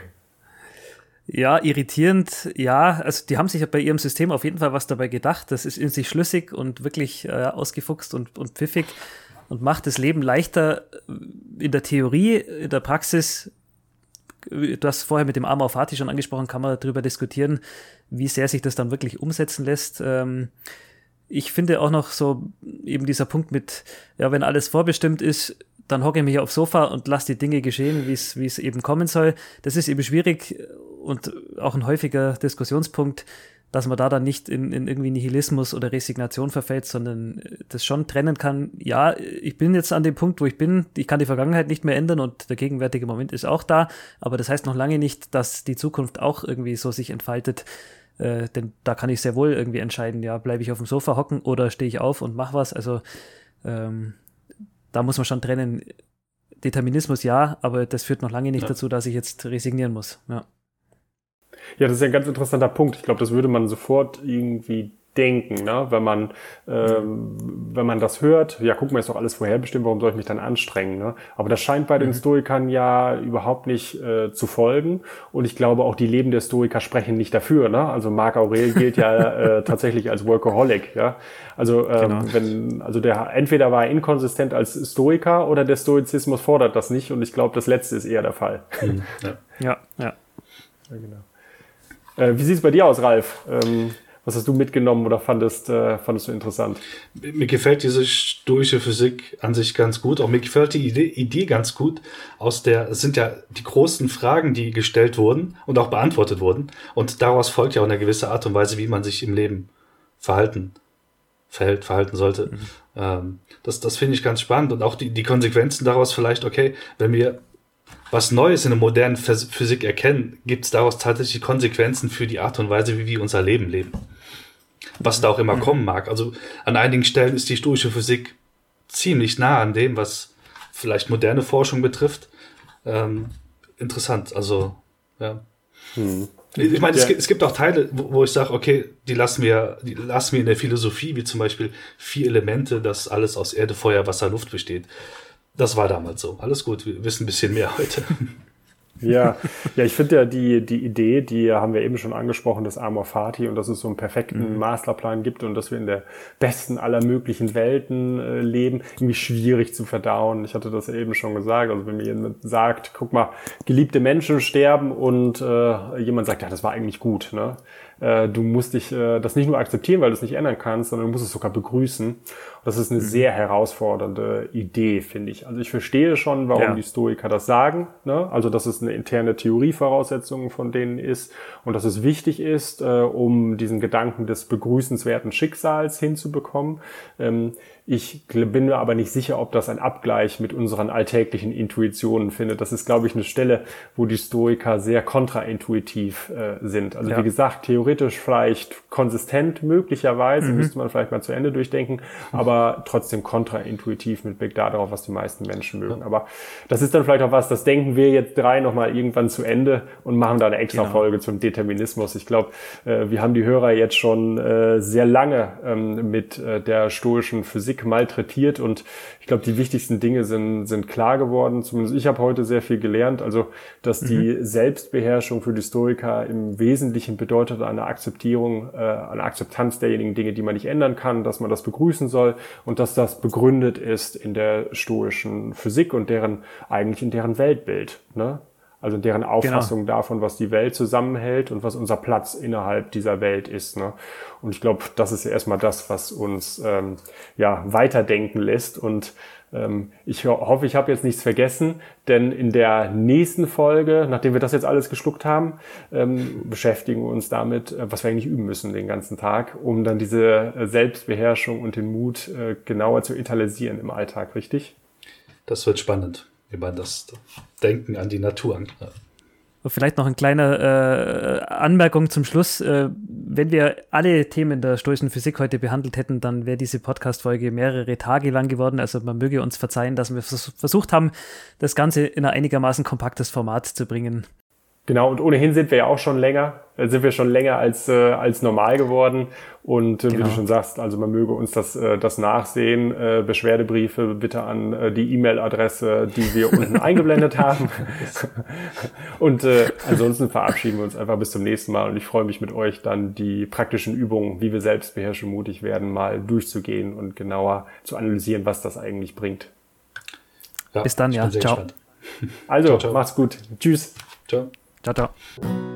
Ja, irritierend, ja. Also die haben sich bei ihrem System auf jeden Fall was dabei gedacht. Das ist in sich schlüssig und wirklich äh, ausgefuchst und, und pfiffig und macht das Leben leichter in der Theorie, in der Praxis du hast vorher mit dem Arma Fati schon angesprochen, kann man darüber diskutieren, wie sehr sich das dann wirklich umsetzen lässt. Ähm, ich finde auch noch so eben dieser Punkt mit, ja, wenn alles vorbestimmt ist, dann hocke ich mich aufs Sofa und lasse die Dinge geschehen, wie es eben kommen soll. Das ist eben schwierig und auch ein häufiger Diskussionspunkt dass man da dann nicht in, in irgendwie Nihilismus oder Resignation verfällt, sondern das schon trennen kann. Ja, ich bin jetzt an dem Punkt, wo ich bin. Ich kann die Vergangenheit nicht mehr ändern und der gegenwärtige Moment ist auch da. Aber das heißt noch lange nicht, dass die Zukunft auch irgendwie so sich entfaltet. Äh, denn da kann ich sehr wohl irgendwie entscheiden, ja, bleibe ich auf dem Sofa hocken oder stehe ich auf und mach was. Also ähm, da muss man schon trennen. Determinismus ja, aber das führt noch lange nicht ja. dazu, dass ich jetzt resignieren muss. Ja. Ja, das ist ja ein ganz interessanter Punkt. Ich glaube, das würde man sofort irgendwie denken, ne? wenn man ähm, wenn man das hört, ja, guck mal, ist doch alles vorherbestimmt, warum soll ich mich dann anstrengen? Ne? Aber das scheint bei den mhm. Stoikern ja überhaupt nicht äh, zu folgen. Und ich glaube, auch die Leben der Stoiker sprechen nicht dafür. Ne? Also Marc Aurel gilt ja (laughs) äh, tatsächlich als Workaholic. Ja? Also ähm, genau. wenn also der entweder war er inkonsistent als Stoiker oder der Stoizismus fordert das nicht. Und ich glaube, das Letzte ist eher der Fall. Mhm. (laughs) Ja, ja. ja. ja genau. Äh, wie sieht es bei dir aus, Ralf? Ähm, was hast du mitgenommen oder fandest, äh, fandest du interessant? Mir gefällt diese stoische Physik an sich ganz gut. Auch mir gefällt die Idee, Idee ganz gut. Aus der es sind ja die großen Fragen, die gestellt wurden und auch beantwortet wurden. Und daraus folgt ja auch eine gewisse Art und Weise, wie man sich im Leben verhalten, verhält, verhalten sollte. Mhm. Ähm, das das finde ich ganz spannend. Und auch die, die Konsequenzen daraus vielleicht, okay, wenn wir was Neues in der modernen Physik erkennen, gibt es daraus tatsächlich Konsequenzen für die Art und Weise, wie wir unser Leben leben. Was da auch immer mhm. kommen mag. Also an einigen Stellen ist die stoische Physik ziemlich nah an dem, was vielleicht moderne Forschung betrifft. Ähm, interessant, also ja. Hm. Ich meine, ja. es, es, gibt auch Teile, wo, wo ich sage, okay, die lassen wir, die lassen wir in der Philosophie, wie zum Beispiel vier Elemente, dass alles aus Erde, Feuer, Wasser, Luft besteht. Das war damals so. Alles gut, wir wissen ein bisschen mehr (laughs) heute. Ja, ja, ich finde ja die, die Idee, die haben wir eben schon angesprochen, des Amor Fati und dass es so einen perfekten mhm. Masterplan gibt und dass wir in der besten aller möglichen Welten äh, leben, irgendwie schwierig zu verdauen. Ich hatte das eben schon gesagt. Also wenn mir jemand sagt, guck mal, geliebte Menschen sterben und äh, jemand sagt, ja, das war eigentlich gut, ne? Äh, du musst dich äh, das nicht nur akzeptieren, weil du es nicht ändern kannst, sondern du musst es sogar begrüßen. Das ist eine mhm. sehr herausfordernde Idee, finde ich. Also ich verstehe schon, warum ja. die Stoiker das sagen. Ne? Also dass es eine interne Theorievoraussetzung von denen ist und dass es wichtig ist, äh, um diesen Gedanken des begrüßenswerten Schicksals hinzubekommen. Ähm, ich bin mir aber nicht sicher, ob das ein Abgleich mit unseren alltäglichen Intuitionen findet. Das ist, glaube ich, eine Stelle, wo die Stoiker sehr kontraintuitiv äh, sind. Also ja. wie gesagt, theoretisch vielleicht konsistent möglicherweise, mhm. müsste man vielleicht mal zu Ende durchdenken, aber (laughs) trotzdem kontraintuitiv mit Blick darauf, was die meisten Menschen mögen. Aber das ist dann vielleicht auch was, das denken wir jetzt drei nochmal irgendwann zu Ende und machen da eine extra genau. Folge zum Determinismus. Ich glaube, äh, wir haben die Hörer jetzt schon äh, sehr lange ähm, mit äh, der stoischen Physik malträtiert und glaube, die wichtigsten Dinge sind, sind klar geworden. Zumindest ich habe heute sehr viel gelernt. Also, dass die mhm. Selbstbeherrschung für die Stoiker im Wesentlichen bedeutet eine Akzeptierung, äh, eine Akzeptanz derjenigen Dinge, die man nicht ändern kann, dass man das begrüßen soll und dass das begründet ist in der stoischen Physik und deren, eigentlich in deren Weltbild. Ne? Also deren genau. Auffassung genau. davon, was die Welt zusammenhält und was unser Platz innerhalb dieser Welt ist. Ne? Und ich glaube, das ist ja erstmal das, was uns ähm, ja weiterdenken lässt. Und ähm, ich ho hoffe, ich habe jetzt nichts vergessen, denn in der nächsten Folge, nachdem wir das jetzt alles geschluckt haben, ähm, beschäftigen wir uns damit, äh, was wir eigentlich üben müssen den ganzen Tag, um dann diese äh, Selbstbeherrschung und den Mut äh, genauer zu italisieren im Alltag, richtig? Das wird spannend man das Denken an die Natur an. Vielleicht noch eine kleine äh, Anmerkung zum Schluss. Äh, wenn wir alle Themen der stoischen Physik heute behandelt hätten, dann wäre diese Podcast-Folge mehrere Tage lang geworden. Also man möge uns verzeihen, dass wir versucht haben, das Ganze in ein einigermaßen kompaktes Format zu bringen. Genau, und ohnehin sind wir ja auch schon länger, äh, sind wir schon länger als, äh, als normal geworden. Und äh, genau. wie du genau. schon sagst, also man möge uns das, äh, das nachsehen. Äh, Beschwerdebriefe bitte an äh, die E-Mail-Adresse, die wir unten (laughs) eingeblendet haben. (laughs) und äh, ansonsten verabschieden wir uns einfach bis zum nächsten Mal. Und ich freue mich mit euch dann die praktischen Übungen, wie wir selbstbeherrschend mutig werden, mal durchzugehen und genauer zu analysieren, was das eigentlich bringt. Ja, bis dann, ja. Ciao. Also, ciao, ciao. macht's gut. Tschüss. Ciao. Ciao, ciao.